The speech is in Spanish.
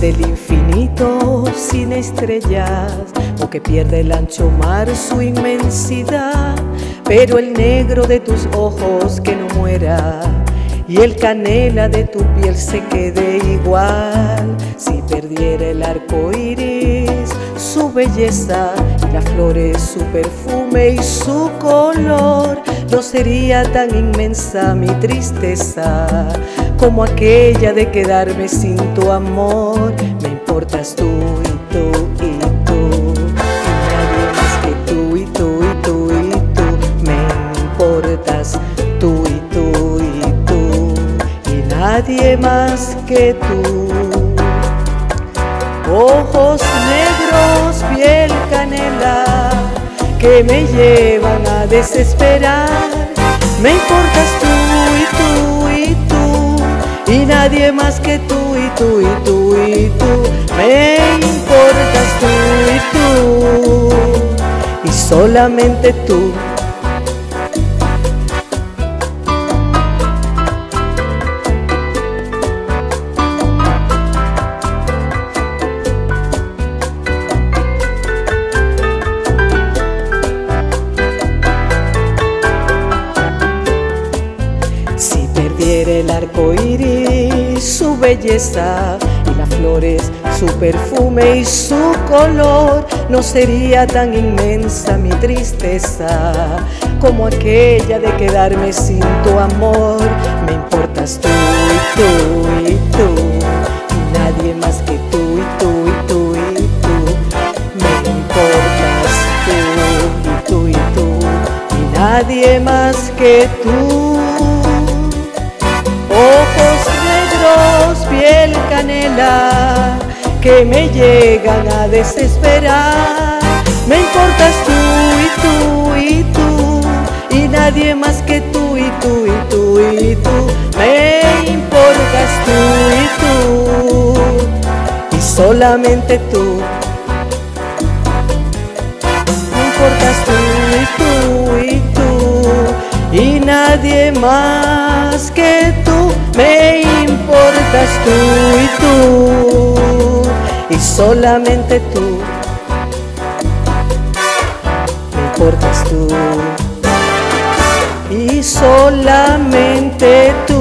del infinito sin estrellas o que pierde el ancho mar su inmensidad, pero el negro de tus ojos que no muera y el canela de tu piel se quede igual. Si perdiera el arco iris, su belleza, las flores, su perfume y su color, no sería tan inmensa mi tristeza como aquella de quedarme sin tu amor. Me importas tú y tú y tú, y nadie más que tú y tú y tú y tú. Me importas tú y tú y tú, y nadie más que tú. Ojos negros, piel canela, que me llevan a desesperar. Me importas tú y tú y tú, y nadie más que tú y tú y tú y tú. Me importas tú y tú, y solamente tú. El arco su belleza y las flores, su perfume y su color, no sería tan inmensa mi tristeza como aquella de quedarme sin tu amor. Me importas tú y tú y tú, y nadie más que tú y tú y tú y tú. Me importas tú y tú y tú, y nadie más que tú. Ojos negros, piel canela, que me llegan a desesperar. Me importas tú y tú y tú, y nadie más que tú y tú y tú y tú. Me importas tú y tú, y solamente tú. Me importas tú y tú y tú, y nadie más que tú. Importas tú y tú, y solamente tú. Me importas tú, y solamente tú.